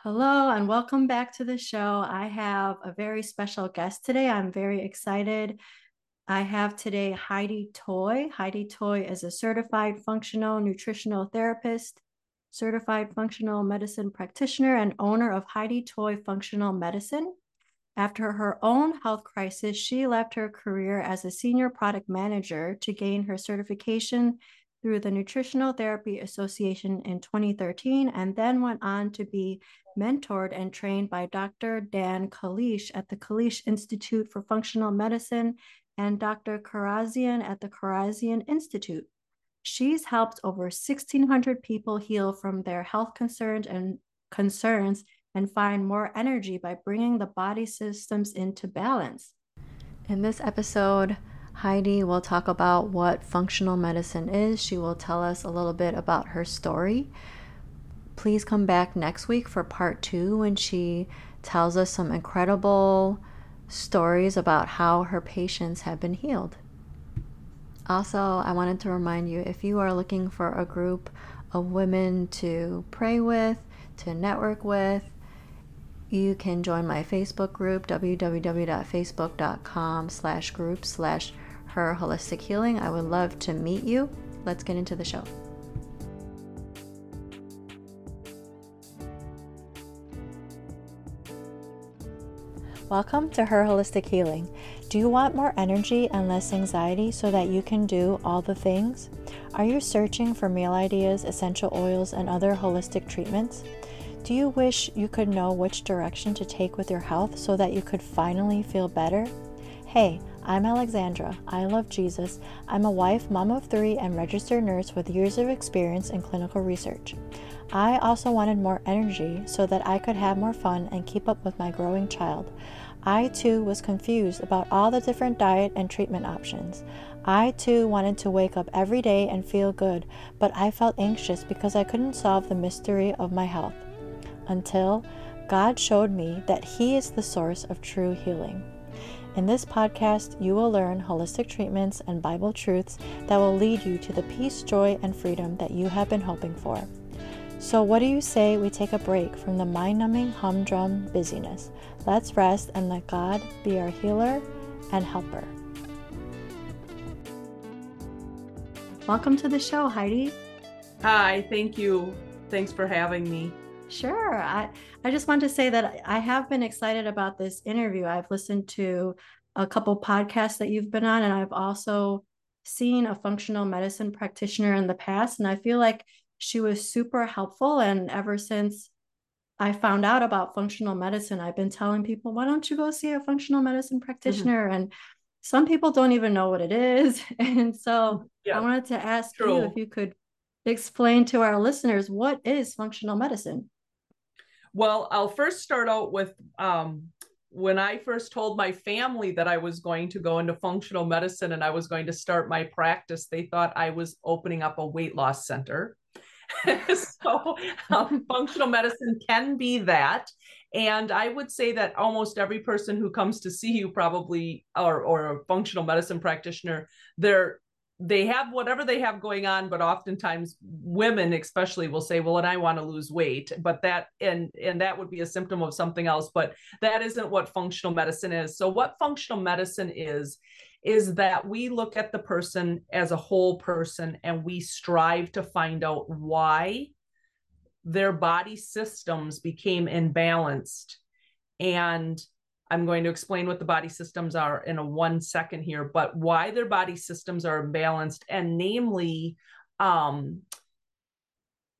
Hello, and welcome back to the show. I have a very special guest today. I'm very excited. I have today Heidi Toy. Heidi Toy is a certified functional nutritional therapist, certified functional medicine practitioner, and owner of Heidi Toy Functional Medicine. After her own health crisis, she left her career as a senior product manager to gain her certification through the Nutritional Therapy Association in 2013 and then went on to be mentored and trained by Dr. Dan Kalish at the Kalish Institute for Functional Medicine and Dr. Kharrazian at the Kharrazian Institute. She's helped over 1,600 people heal from their health concerns and concerns and find more energy by bringing the body systems into balance. In this episode, Heidi will talk about what functional medicine is. She will tell us a little bit about her story. Please come back next week for part two when she tells us some incredible stories about how her patients have been healed. Also, I wanted to remind you if you are looking for a group of women to pray with, to network with, you can join my Facebook group, www.facebook.com slash group slash her holistic healing. I would love to meet you. Let's get into the show. Welcome to Her Holistic Healing. Do you want more energy and less anxiety so that you can do all the things? Are you searching for meal ideas, essential oils, and other holistic treatments? Do you wish you could know which direction to take with your health so that you could finally feel better? Hey, I'm Alexandra. I love Jesus. I'm a wife, mom of three, and registered nurse with years of experience in clinical research. I also wanted more energy so that I could have more fun and keep up with my growing child. I too was confused about all the different diet and treatment options. I too wanted to wake up every day and feel good, but I felt anxious because I couldn't solve the mystery of my health. Until God showed me that He is the source of true healing. In this podcast, you will learn holistic treatments and Bible truths that will lead you to the peace, joy, and freedom that you have been hoping for. So, what do you say we take a break from the mind numbing humdrum busyness? Let's rest and let God be our healer and helper. Welcome to the show, Heidi. Hi, thank you. Thanks for having me. Sure. I, I just want to say that I have been excited about this interview. I've listened to a couple podcasts that you've been on, and I've also seen a functional medicine practitioner in the past. And I feel like she was super helpful. And ever since I found out about functional medicine, I've been telling people, why don't you go see a functional medicine mm-hmm. practitioner? Mm-hmm. And some people don't even know what it is. And so yeah, I wanted to ask true. you if you could explain to our listeners what is functional medicine? Well, I'll first start out with um, when I first told my family that I was going to go into functional medicine and I was going to start my practice, they thought I was opening up a weight loss center. so, um, functional medicine can be that. And I would say that almost every person who comes to see you probably or or a functional medicine practitioner, they're they have whatever they have going on but oftentimes women especially will say well and i want to lose weight but that and and that would be a symptom of something else but that isn't what functional medicine is. So what functional medicine is is that we look at the person as a whole person and we strive to find out why their body systems became imbalanced and I'm going to explain what the body systems are in a one second here, but why their body systems are imbalanced, and namely, um,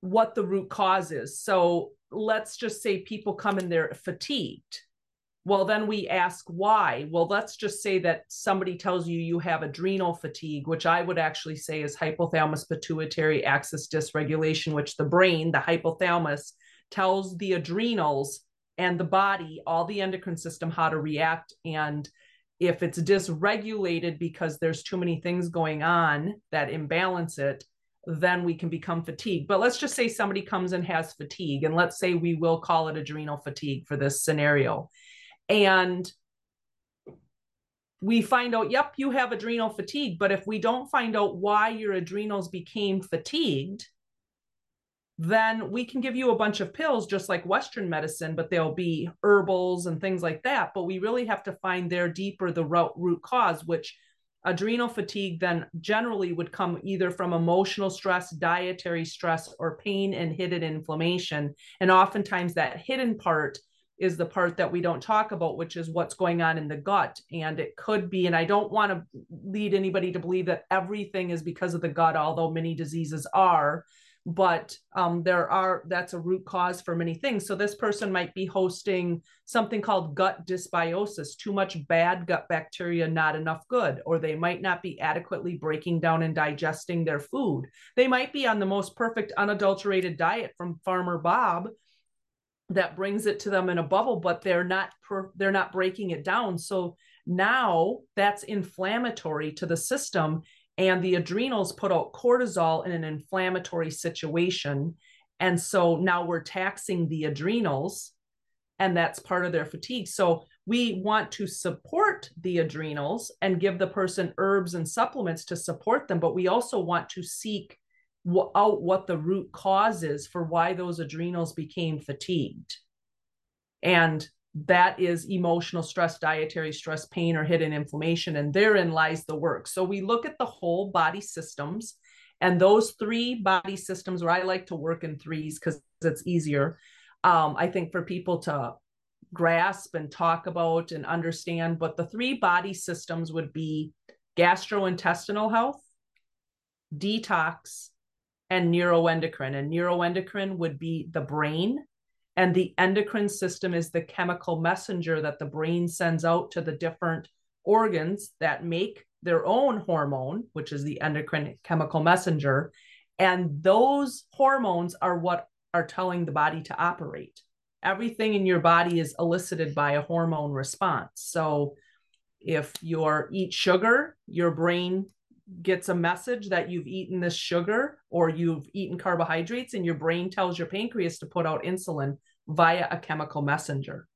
what the root cause is. So let's just say people come in there fatigued. Well, then we ask why. Well, let's just say that somebody tells you you have adrenal fatigue, which I would actually say is hypothalamus pituitary axis dysregulation, which the brain, the hypothalamus, tells the adrenals and the body, all the endocrine system, how to react. And if it's dysregulated because there's too many things going on that imbalance it, then we can become fatigued. But let's just say somebody comes and has fatigue, and let's say we will call it adrenal fatigue for this scenario. And we find out, yep, you have adrenal fatigue. But if we don't find out why your adrenals became fatigued, then we can give you a bunch of pills just like western medicine but they'll be herbals and things like that but we really have to find their deeper the root, root cause which adrenal fatigue then generally would come either from emotional stress dietary stress or pain and hidden inflammation and oftentimes that hidden part is the part that we don't talk about, which is what's going on in the gut. And it could be, and I don't want to lead anybody to believe that everything is because of the gut, although many diseases are. But um, there are, that's a root cause for many things. So this person might be hosting something called gut dysbiosis, too much bad gut bacteria, not enough good, or they might not be adequately breaking down and digesting their food. They might be on the most perfect unadulterated diet from Farmer Bob, that brings it to them in a bubble but they're not per, they're not breaking it down so now that's inflammatory to the system and the adrenals put out cortisol in an inflammatory situation and so now we're taxing the adrenals and that's part of their fatigue so we want to support the adrenals and give the person herbs and supplements to support them but we also want to seek out what the root cause is for why those adrenals became fatigued. And that is emotional stress, dietary stress, pain, or hidden inflammation. And therein lies the work. So we look at the whole body systems. And those three body systems, where I like to work in threes because it's easier, um, I think, for people to grasp and talk about and understand. But the three body systems would be gastrointestinal health, detox, and neuroendocrine. And neuroendocrine would be the brain. And the endocrine system is the chemical messenger that the brain sends out to the different organs that make their own hormone, which is the endocrine chemical messenger. And those hormones are what are telling the body to operate. Everything in your body is elicited by a hormone response. So if you eat sugar, your brain gets a message that you've eaten this sugar or you've eaten carbohydrates and your brain tells your pancreas to put out insulin via a chemical messenger.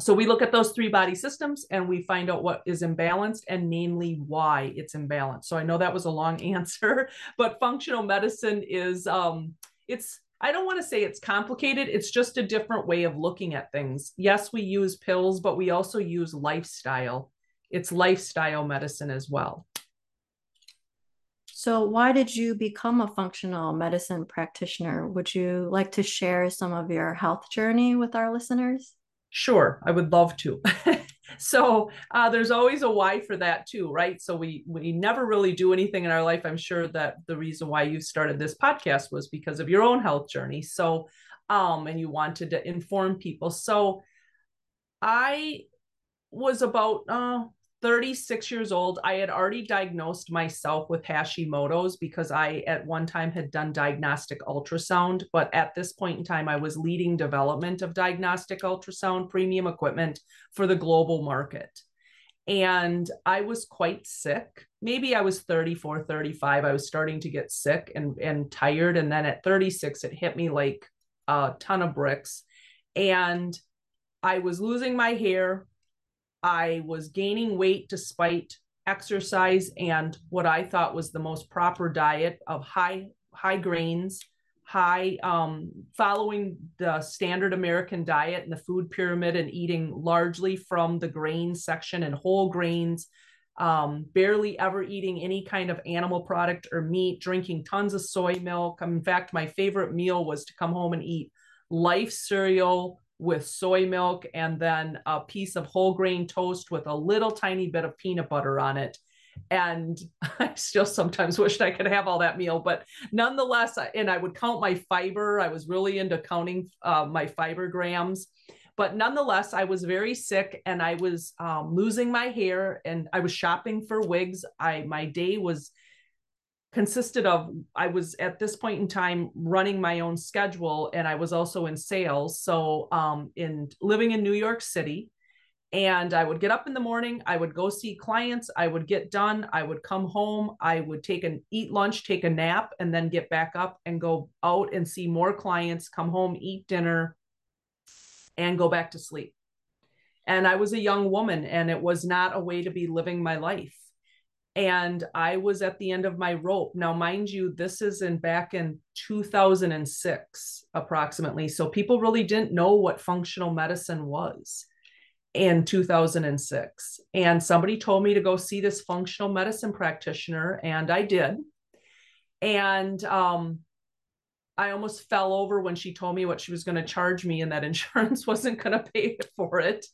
So we look at those three body systems and we find out what is imbalanced and namely why it's imbalanced. So I know that was a long answer, but functional medicine is um it's I don't want to say it's complicated. It's just a different way of looking at things. Yes, we use pills, but we also use lifestyle it's lifestyle medicine as well. So, why did you become a functional medicine practitioner? Would you like to share some of your health journey with our listeners? Sure, I would love to. so uh, there's always a why for that too, right? So we we never really do anything in our life. I'm sure that the reason why you started this podcast was because of your own health journey. So, um, and you wanted to inform people. So I was about uh, 36 years old. I had already diagnosed myself with Hashimoto's because I, at one time, had done diagnostic ultrasound. But at this point in time, I was leading development of diagnostic ultrasound premium equipment for the global market. And I was quite sick. Maybe I was 34, 35. I was starting to get sick and, and tired. And then at 36, it hit me like a ton of bricks. And I was losing my hair, I was gaining weight despite exercise and what I thought was the most proper diet of high high grains, high um, following the standard American diet and the food pyramid and eating largely from the grain section and whole grains, um, barely ever eating any kind of animal product or meat, drinking tons of soy milk. In fact, my favorite meal was to come home and eat life cereal with soy milk and then a piece of whole grain toast with a little tiny bit of peanut butter on it. And I still sometimes wished I could have all that meal, but nonetheless, and I would count my fiber. I was really into counting uh, my fiber grams. But nonetheless, I was very sick and I was um, losing my hair and I was shopping for wigs. I my day was consisted of I was at this point in time running my own schedule and I was also in sales. So um in living in New York City and I would get up in the morning, I would go see clients, I would get done, I would come home, I would take an eat lunch, take a nap and then get back up and go out and see more clients, come home, eat dinner and go back to sleep. And I was a young woman and it was not a way to be living my life and I was at the end of my rope. Now, mind you, this is in back in 2006 approximately. So people really didn't know what functional medicine was in 2006. And somebody told me to go see this functional medicine practitioner, and I did. And um, I almost fell over when she told me what she was going to charge me and that insurance wasn't going to pay for it.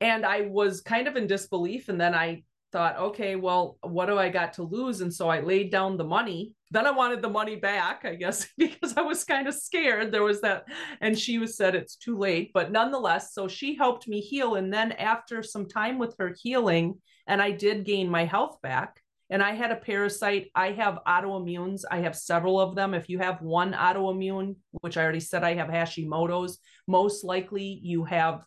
And I was kind of in disbelief. And then I thought, okay, well, what do I got to lose? And so I laid down the money. Then I wanted the money back, I guess, because I was kind of scared. There was that, and she was said it's too late, but nonetheless, so she helped me heal. And then after some time with her healing, and I did gain my health back. And I had a parasite. I have autoimmunes. I have several of them. If you have one autoimmune, which I already said I have Hashimoto's, most likely you have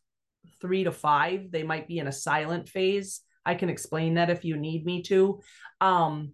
three to five. They might be in a silent phase I can explain that if you need me to. Um,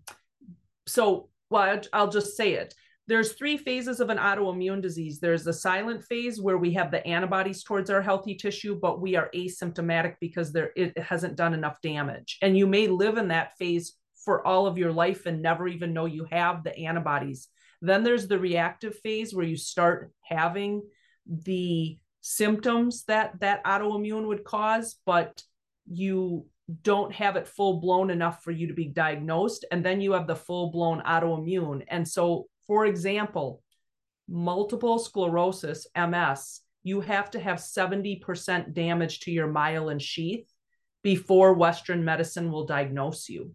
so, well, I'll just say it. There's three phases of an autoimmune disease. There's the silent phase where we have the antibodies towards our healthy tissue, but we are asymptomatic because there it hasn't done enough damage. And you may live in that phase for all of your life and never even know you have the antibodies. Then there's the reactive phase where you start having the symptoms that that autoimmune would cause, but you don't have it full blown enough for you to be diagnosed. And then you have the full blown autoimmune. And so, for example, multiple sclerosis, MS, you have to have 70% damage to your myelin sheath before Western medicine will diagnose you.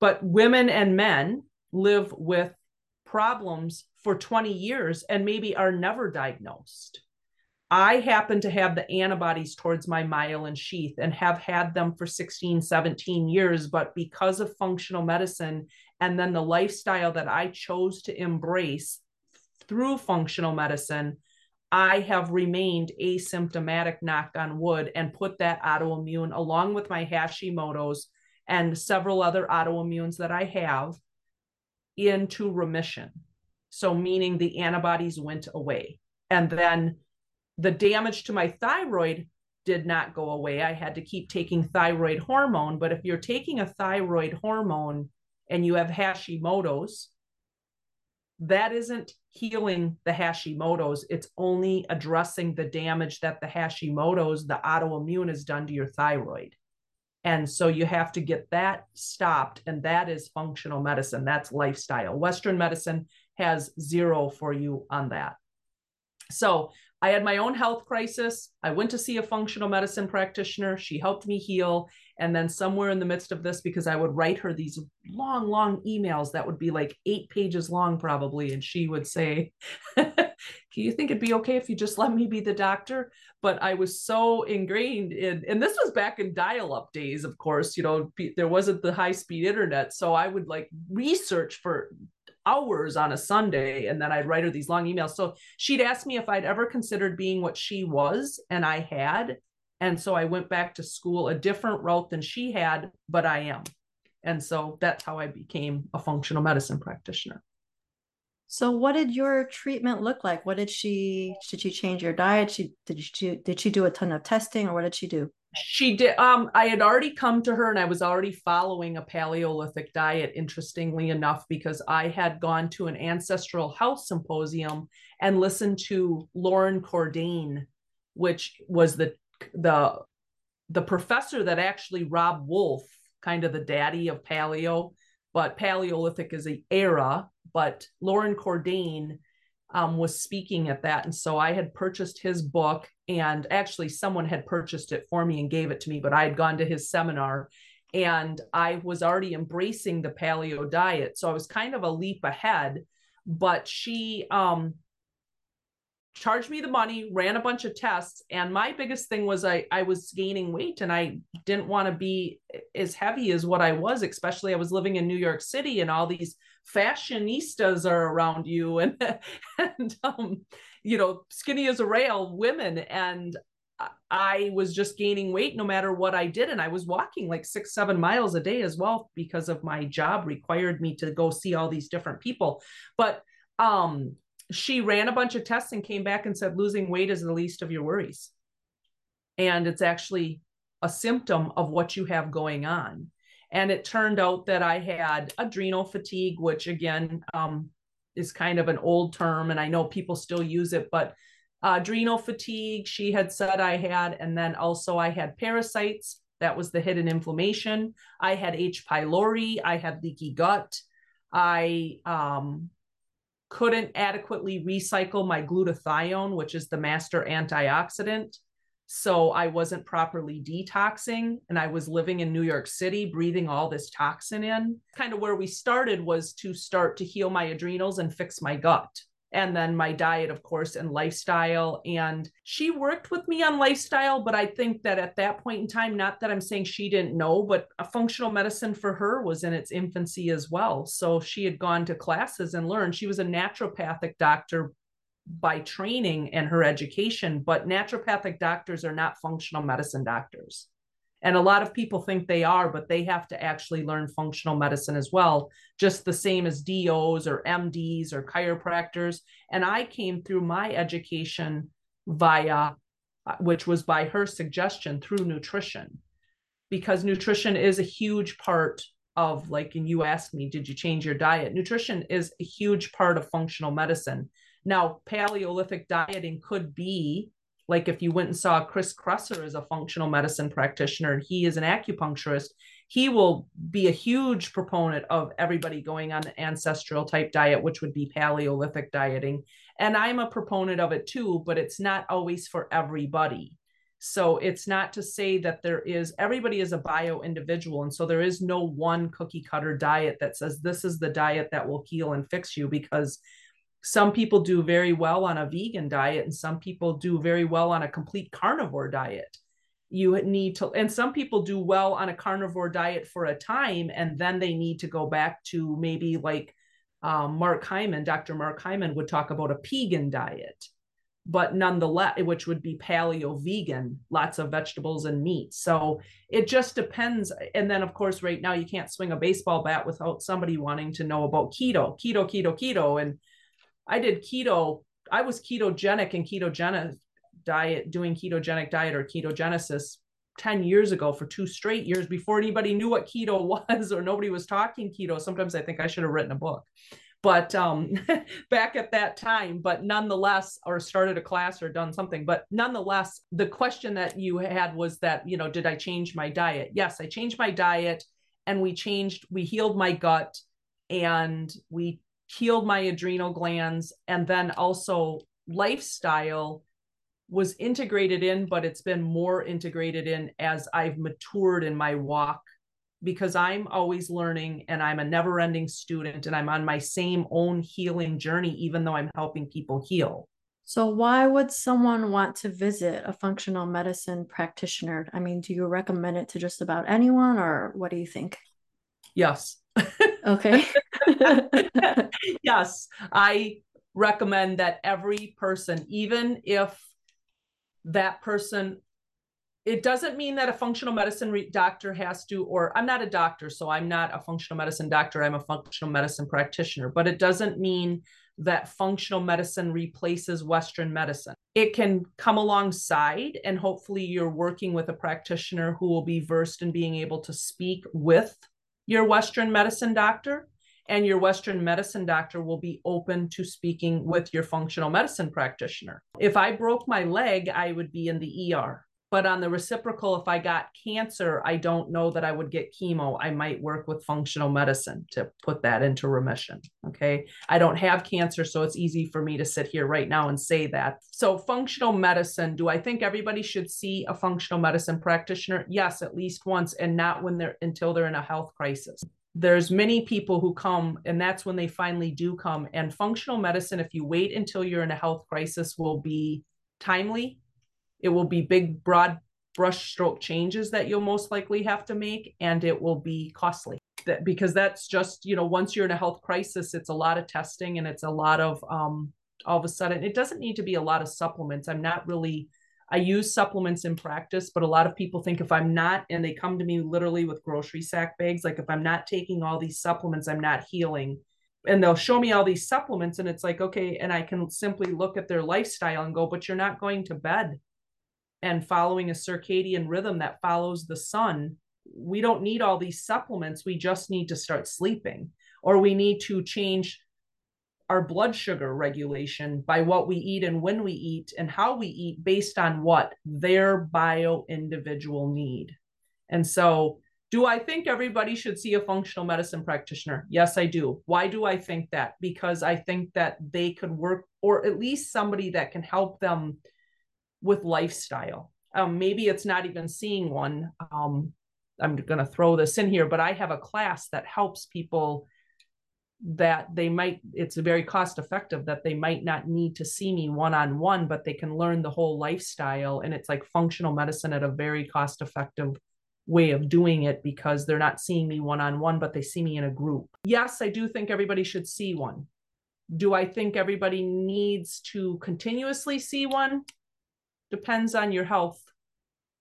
But women and men live with problems for 20 years and maybe are never diagnosed. I happen to have the antibodies towards my myelin sheath and have had them for 16, 17 years. But because of functional medicine and then the lifestyle that I chose to embrace through functional medicine, I have remained asymptomatic, knock on wood, and put that autoimmune along with my Hashimoto's and several other autoimmunes that I have into remission. So, meaning the antibodies went away. And then the damage to my thyroid did not go away. I had to keep taking thyroid hormone. But if you're taking a thyroid hormone and you have Hashimoto's, that isn't healing the Hashimoto's. It's only addressing the damage that the Hashimoto's, the autoimmune, has done to your thyroid. And so you have to get that stopped. And that is functional medicine. That's lifestyle. Western medicine has zero for you on that. So I had my own health crisis. I went to see a functional medicine practitioner. She helped me heal. And then, somewhere in the midst of this, because I would write her these long, long emails that would be like eight pages long, probably. And she would say, Do you think it'd be okay if you just let me be the doctor? But I was so ingrained in, and this was back in dial up days, of course, you know, there wasn't the high speed internet. So I would like research for hours on a Sunday. And then I'd write her these long emails. So she'd ask me if I'd ever considered being what she was, and I had. And so I went back to school a different route than she had, but I am. And so that's how I became a functional medicine practitioner. So what did your treatment look like? What did she did she change your diet? She did she did she do a ton of testing or what did she do? She did um i had already come to her and i was already following a paleolithic diet interestingly enough because i had gone to an ancestral health symposium and listened to Loren Cordain which was the the the professor that actually Robb Wolf kind of the daddy of paleo but paleolithic is a era but Loren Cordain um, was speaking at that. And so I had purchased his book, and actually, someone had purchased it for me and gave it to me, but I had gone to his seminar and I was already embracing the paleo diet. So I was kind of a leap ahead. But she um, charged me the money, ran a bunch of tests, and my biggest thing was I I was gaining weight and I didn't want to be as heavy as what I was, especially I was living in New York City and all these fashionistas are around you and and um, you know skinny as a rail women and I was just gaining weight no matter what I did. And I was walking like six, seven miles a day as well because of my job required me to go see all these different people. But um, she ran a bunch of tests and came back and said losing weight is the least of your worries. And it's actually a symptom of what you have going on. And it turned out that I had adrenal fatigue, which again um, is kind of an old term, and I know people still use it, but adrenal fatigue, she had said I had. And then also I had parasites. That was the hidden inflammation. I had H. pylori. I had leaky gut. I um, couldn't adequately recycle my glutathione, which is the master antioxidant. So I wasn't properly detoxing and I was living in New York City, breathing all this toxin in. Kind of where we started was to start to heal my adrenals and fix my gut and then my diet of course and lifestyle. And she worked with me on lifestyle but i think that at that point in time not that i'm saying she didn't know but a functional medicine for her was in its infancy as well. So she had gone to classes and learned. She was a naturopathic doctor by training and her education but naturopathic doctors are not functional medicine doctors and a lot of people think they are, but they have to actually learn functional medicine as well, just the same as DOs or MDs or chiropractors. And I came through my education via, uh, which was by her suggestion, through nutrition, because nutrition is a huge part of, like, and you asked me, did you change your diet? Nutrition is a huge part of functional medicine. Now, Paleolithic dieting could be like if you went and saw Chris Kresser as a functional medicine practitioner and he is an acupuncturist, he will be a huge proponent of everybody going on the ancestral type diet, which would be Paleolithic dieting. And I'm a proponent of it too, but it's not always for everybody. So it's not to say that there is, everybody is a bio individual. And so there is no one cookie cutter diet that says this is the diet that will heal and fix you because some people do very well on a vegan diet and some people do very well on a complete carnivore diet. You need to and some people do well on a carnivore diet for a time and then they need to go back to maybe like um, mark hyman dr mark hyman would talk about a pegan diet but nonetheless which would be paleo vegan lots of vegetables and meat. So it just depends. And then of course right now you can't swing a baseball bat without somebody wanting to know about keto keto keto keto. And I did keto. I was ketogenic and ketogenic diet, doing ketogenic diet or ketogenesis 10 years ago for two straight years before anybody knew what keto was or nobody was talking keto. Sometimes I think I should have written a book. But um, back at that time, but nonetheless, or started a class or done something. But nonetheless, the question that you had was that, you know, did I change my diet? Yes, I changed my diet and we changed, we healed my gut and we healed my adrenal glands and then also lifestyle was integrated in but it's been more integrated in as i've matured in my walk because i'm always learning and i'm a never ending student and i'm on my same own healing journey even though i'm helping people heal. So why would someone want to visit a functional medicine practitioner? I mean do you recommend it to just about anyone or what do you think? Yes okay yes, I recommend that every person, even if that person, it doesn't mean that a functional medicine re- doctor has to, or I'm not a doctor, so I'm not a functional medicine doctor, I'm a functional medicine practitioner, but it doesn't mean that functional medicine replaces Western medicine. It can come alongside, and hopefully, you're working with a practitioner who will be versed in being able to speak with your Western medicine doctor and your Western medicine doctor will be open to speaking with your functional medicine practitioner. If I broke my leg, I would be in the ER. But on the reciprocal, if I got cancer, I don't know that I would get chemo. I might work with functional medicine to put that into remission. Okay. I don't have cancer, so it's easy for me to sit here right now and say that. So, functional medicine, do I think everybody should see a functional medicine practitioner? Yes, at least once, and not when they're until they're in a health crisis there's many people who come and that's when they finally do come and functional medicine if you wait until you're in a health crisis will be timely it will be big broad brushstroke changes that you'll most likely have to make and it will be costly. That because that's just you know once you're in a health crisis it's a lot of testing and it's a lot of um all of a sudden it doesn't need to be a lot of supplements. I'm not really I use supplements in practice, but a lot of people think if I'm not, and they come to me literally with grocery sack bags, like if I'm not taking all these supplements, I'm not healing. And they'll show me all these supplements, and it's like, okay, and I can simply look at their lifestyle and go, but you're not going to bed and following a circadian rhythm that follows the sun we don't need all these supplements. We just need to start sleeping, or we need to change our blood sugar regulation by what we eat and when we eat and how we eat based on what their bio individual need. And so, do I think everybody should see a functional medicine practitioner? Yes, I do. Why do I think that? Because I think that they could work, or at least somebody that can help them with lifestyle. Um, maybe it's not even seeing one. Um, I'm going to throw this in here, but I have a class that helps people that they might it's very cost effective that they might not need to see me one on one but they can learn the whole lifestyle and it's like functional medicine at a very cost effective way of doing it because they're not seeing me one on one but they see me in a group yes i do think everybody should see one do i think everybody needs to continuously see one depends on your health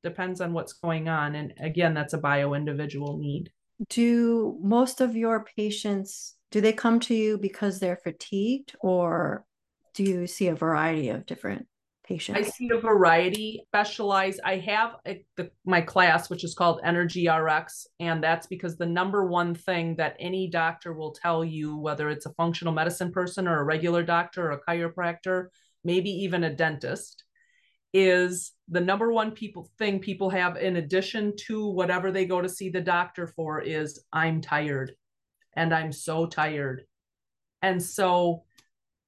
depends on what's going on and again that's a bio individual need do most of your patients do they come to you because they're fatigued or do you see a variety of different patients? I see a variety, specialize. I have a, the, my class, which is called Energy RX, and that's because the number one thing that any doctor will tell you, whether it's a functional medicine person or a regular doctor or a chiropractor, maybe even a dentist, is the number one people thing people have in addition to whatever they go to see the doctor for is I'm tired and I'm so tired. And so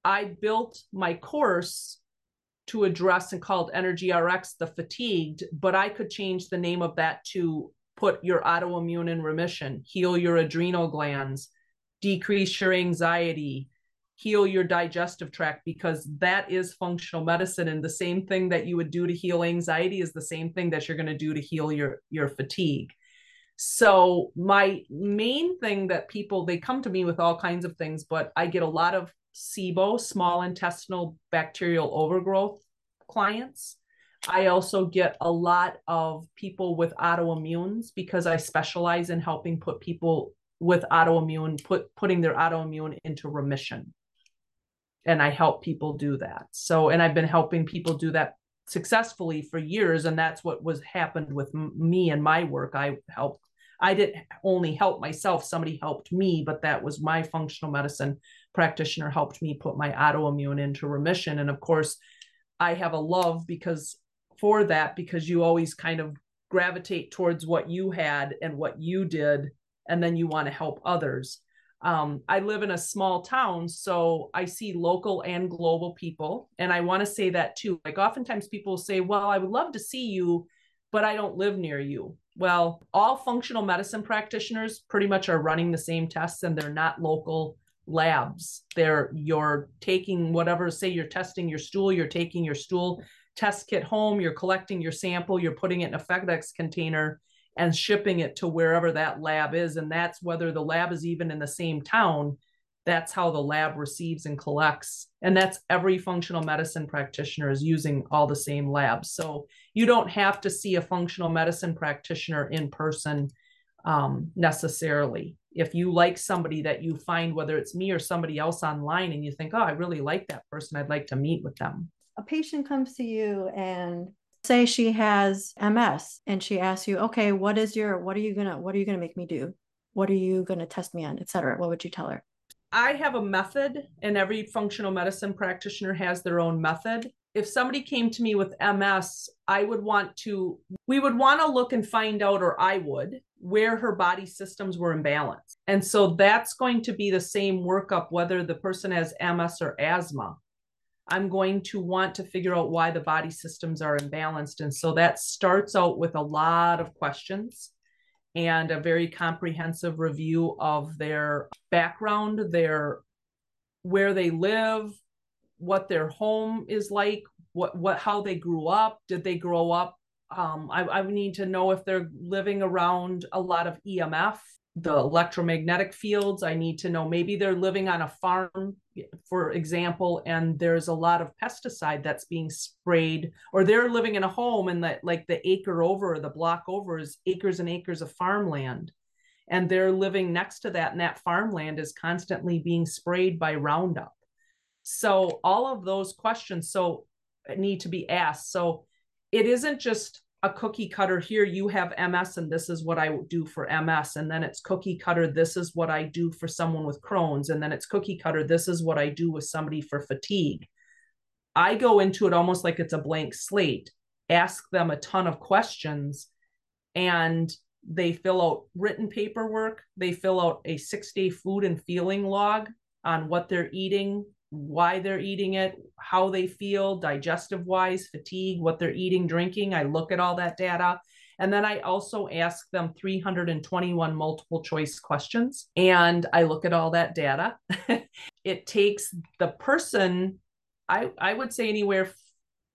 I built my course to address and called Energy RX the fatigued, but I could change the name of that to put your autoimmune in remission, heal your adrenal glands, decrease your anxiety, heal your digestive tract because that is functional medicine and the same thing that you would do to heal anxiety is the same thing that you're going to do to heal your your fatigue so my main thing that people they come to me with all kinds of things, but I get a lot of SIBO, small intestinal bacterial overgrowth clients. I also get a lot of people with autoimmunes because I specialize in helping put people with autoimmune put putting their autoimmune into remission. And I help people do that. So and I've been helping people do that successfully for years and that's what was happened with me and my work. I helped I didn't only help myself, somebody helped me, but that was my functional medicine practitioner helped me put my autoimmune into remission. And of course, I have a love because for that, because you always kind of gravitate towards what you had and what you did, and then you want to help others. Um, I live in a small town, so I see local and global people. And I want to say that too. Like, oftentimes people say, Well, I would love to see you, but I don't live near you. Well, all functional medicine practitioners pretty much are running the same tests and they're not local labs. They're you're taking whatever, say you're testing your stool, you're taking your stool test kit home, you're collecting your sample, you're putting it in a FedEx container and shipping it to wherever that lab is. And that's whether the lab is even in the same town that's how the lab receives and collects. And that's every functional medicine practitioner is using all the same labs. So you don't have to see a functional medicine practitioner in person um, necessarily. If you like somebody that you find whether it's me or somebody else online and you think oh i really like that person. I'd like to meet with them. A patient comes to you and say she has ms and she asks you okay what is your what are you gonna what are you gonna make me do what are you going to test me on etc what would you tell her I have a method, and every functional medicine practitioner has their own method. If somebody came to me with MS, I would want to, we would want to look and find out, or I would, where her body systems were imbalanced. And so that's going to be the same workup, whether the person has MS or asthma. I'm going to want to figure out why the body systems are imbalanced. And so that starts out with a lot of questions and a very comprehensive review of their background, their where they live, what their home is like, what what how they grew up, did they grow up? Um, I, I need to know if they're living around a lot of EMF, the electromagnetic fields. I need to know maybe they're living on a farm, for example, and there's a lot of pesticide that's being sprayed, or they're living in a home and that like the acre over or the block over is acres and acres of farmland. And they're living next to that, and that farmland is constantly being sprayed by Roundup. So all of those questions so need to be asked. So it isn't just a cookie cutter here you have ms and this is what i do for ms and then it's cookie cutter this is what i do for someone with crohn's. And then it's cookie cutter this is what i do with somebody for fatigue. I go into it almost like it's a blank slate ask them a ton of questions and they fill out written paperwork. They fill out a six day food and feeling log on what they're eating why they're eating it, how they feel, digestive wise, fatigue, what they're eating, drinking. I look at all that data. And then I also ask them 321 multiple choice questions and I look at all that data. it takes the person, I, I would say anywhere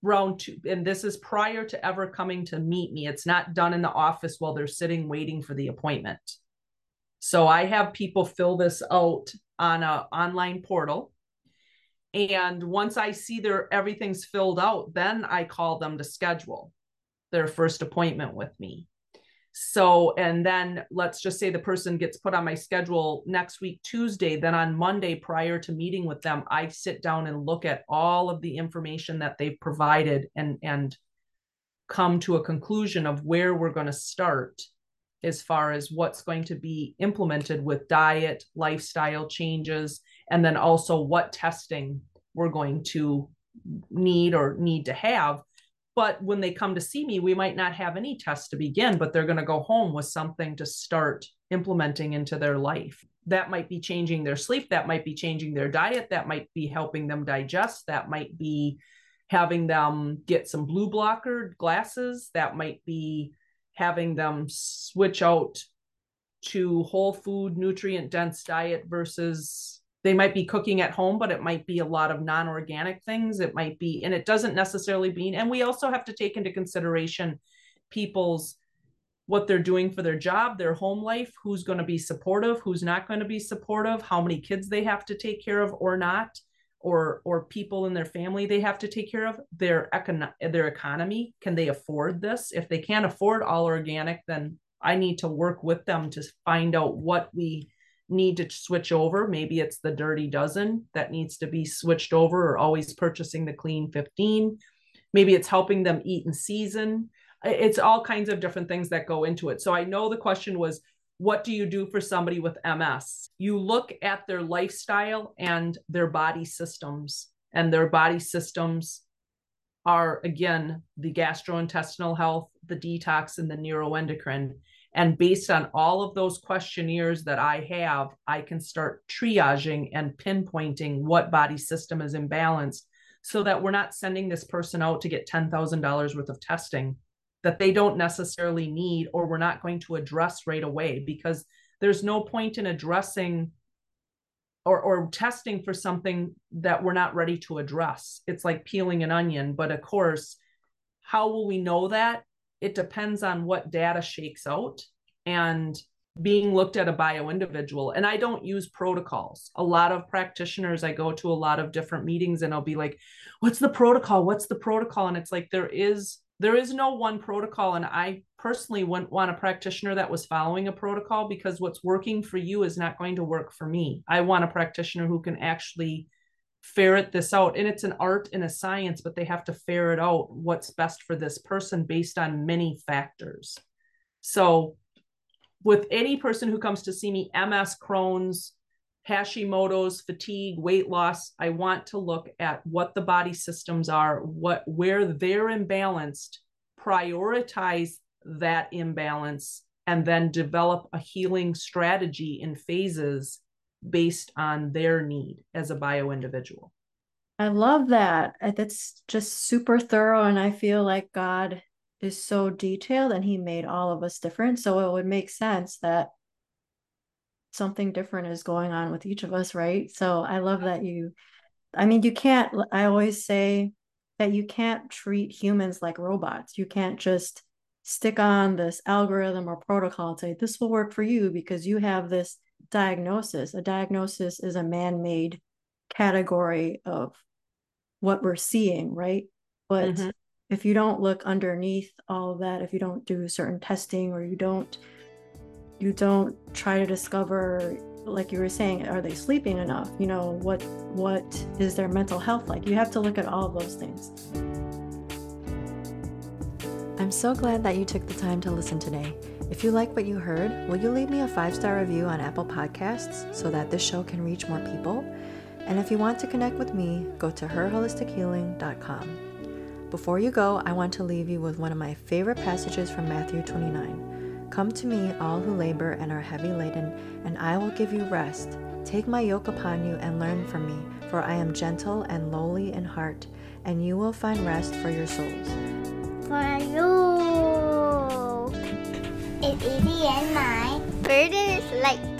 around two, and this is prior to ever coming to meet me. It's not done in the office while they're sitting waiting for the appointment. So I have people fill this out on a online portal and once I see their everything's filled out, then I call them to schedule their first appointment with me. So, and then let's just say the person gets put on my schedule next week, Tuesday. Then on Monday, prior to meeting with them, I sit down and look at all of the information that they've provided and, and come to a conclusion of where we're going to start as far as what's going to be implemented with diet, lifestyle changes, and then also what testing we're going to need or need to have. But when they come to see me, we might not have any tests to begin, but they're going to go home with something to start implementing into their life. That might be changing their sleep, that might be changing their diet, that might be helping them digest, that might be having them get some blue blocker glasses, that might be having them switch out to whole food nutrient dense diet versus they might be cooking at home but it might be a lot of non-organic things. It might be and it doesn't necessarily mean and we also have to take into consideration people's what they're doing for their job their home life who's going to be supportive who's not going to be supportive how many kids they have to take care of or not or or people in their family they have to take care of their econ- their economy can they afford this? If they can't afford all organic then i need to work with them to find out what we need to switch over. Maybe it's the dirty dozen that needs to be switched over or always purchasing the clean 15 maybe it's helping them eat in season. It's all kinds of different things that go into it. So i know the question was what do you do for somebody with MS? You look at their lifestyle and their body systems, and their body systems are again the gastrointestinal health, the detox, and the neuroendocrine. And based on all of those questionnaires that I have, I can start triaging and pinpointing what body system is imbalanced so that we're not sending this person out to get $10,000 worth of testing that they don't necessarily need or we're not going to address right away because there's no point in addressing or, or testing for something that we're not ready to address. It's like peeling an onion. But of course, how will we know that? It depends on what data shakes out and being looked at a bio individual. And I don't use protocols. A lot of practitioners, I go to a lot of different meetings and I'll be like, what's the protocol? What's the protocol? And it's like, there is there is no one protocol and i personally wouldn't want a practitioner that was following a protocol because what's working for you is not going to work for me. I want a practitioner who can actually ferret this out and it's an art and a science but they have to ferret out what's best for this person based on many factors. So with any person who comes to see me ms crohn's Hashimoto's, fatigue, weight loss, I want to look at what the body systems are, what where they're imbalanced, prioritize that imbalance, and then develop a healing strategy in phases based on their need as a bio individual. I love that. That's just super thorough. And I feel like God is so detailed and He made all of us different. So it would make sense that something different is going on with each of us, right? So I love that you, I mean, you can't, I always say that you can't treat humans like robots. You can't just stick on this algorithm or protocol and say, this will work for you because you have this diagnosis. A diagnosis is a man made category of what we're seeing, right? But mm-hmm. if you don't look underneath all of that, if you don't do certain testing or you don't you don't try to discover like you were saying are they sleeping enough you know what what is their mental health like you have to look at all of those things I'm so glad that you took the time to listen today. If you like what you heard, will you leave me a five star review on Apple Podcasts so that this show can reach more people? And if you want to connect with me, go to herholistichealing.com. Before you go, I want to leave you with one of my favorite passages from Matthew 29. Come to me, all who labor and are heavy laden, and I will give you rest. Take my yoke upon you and learn from me, for I am gentle and lowly in heart, and you will find rest for your souls. For you, it's easy and my burden is light.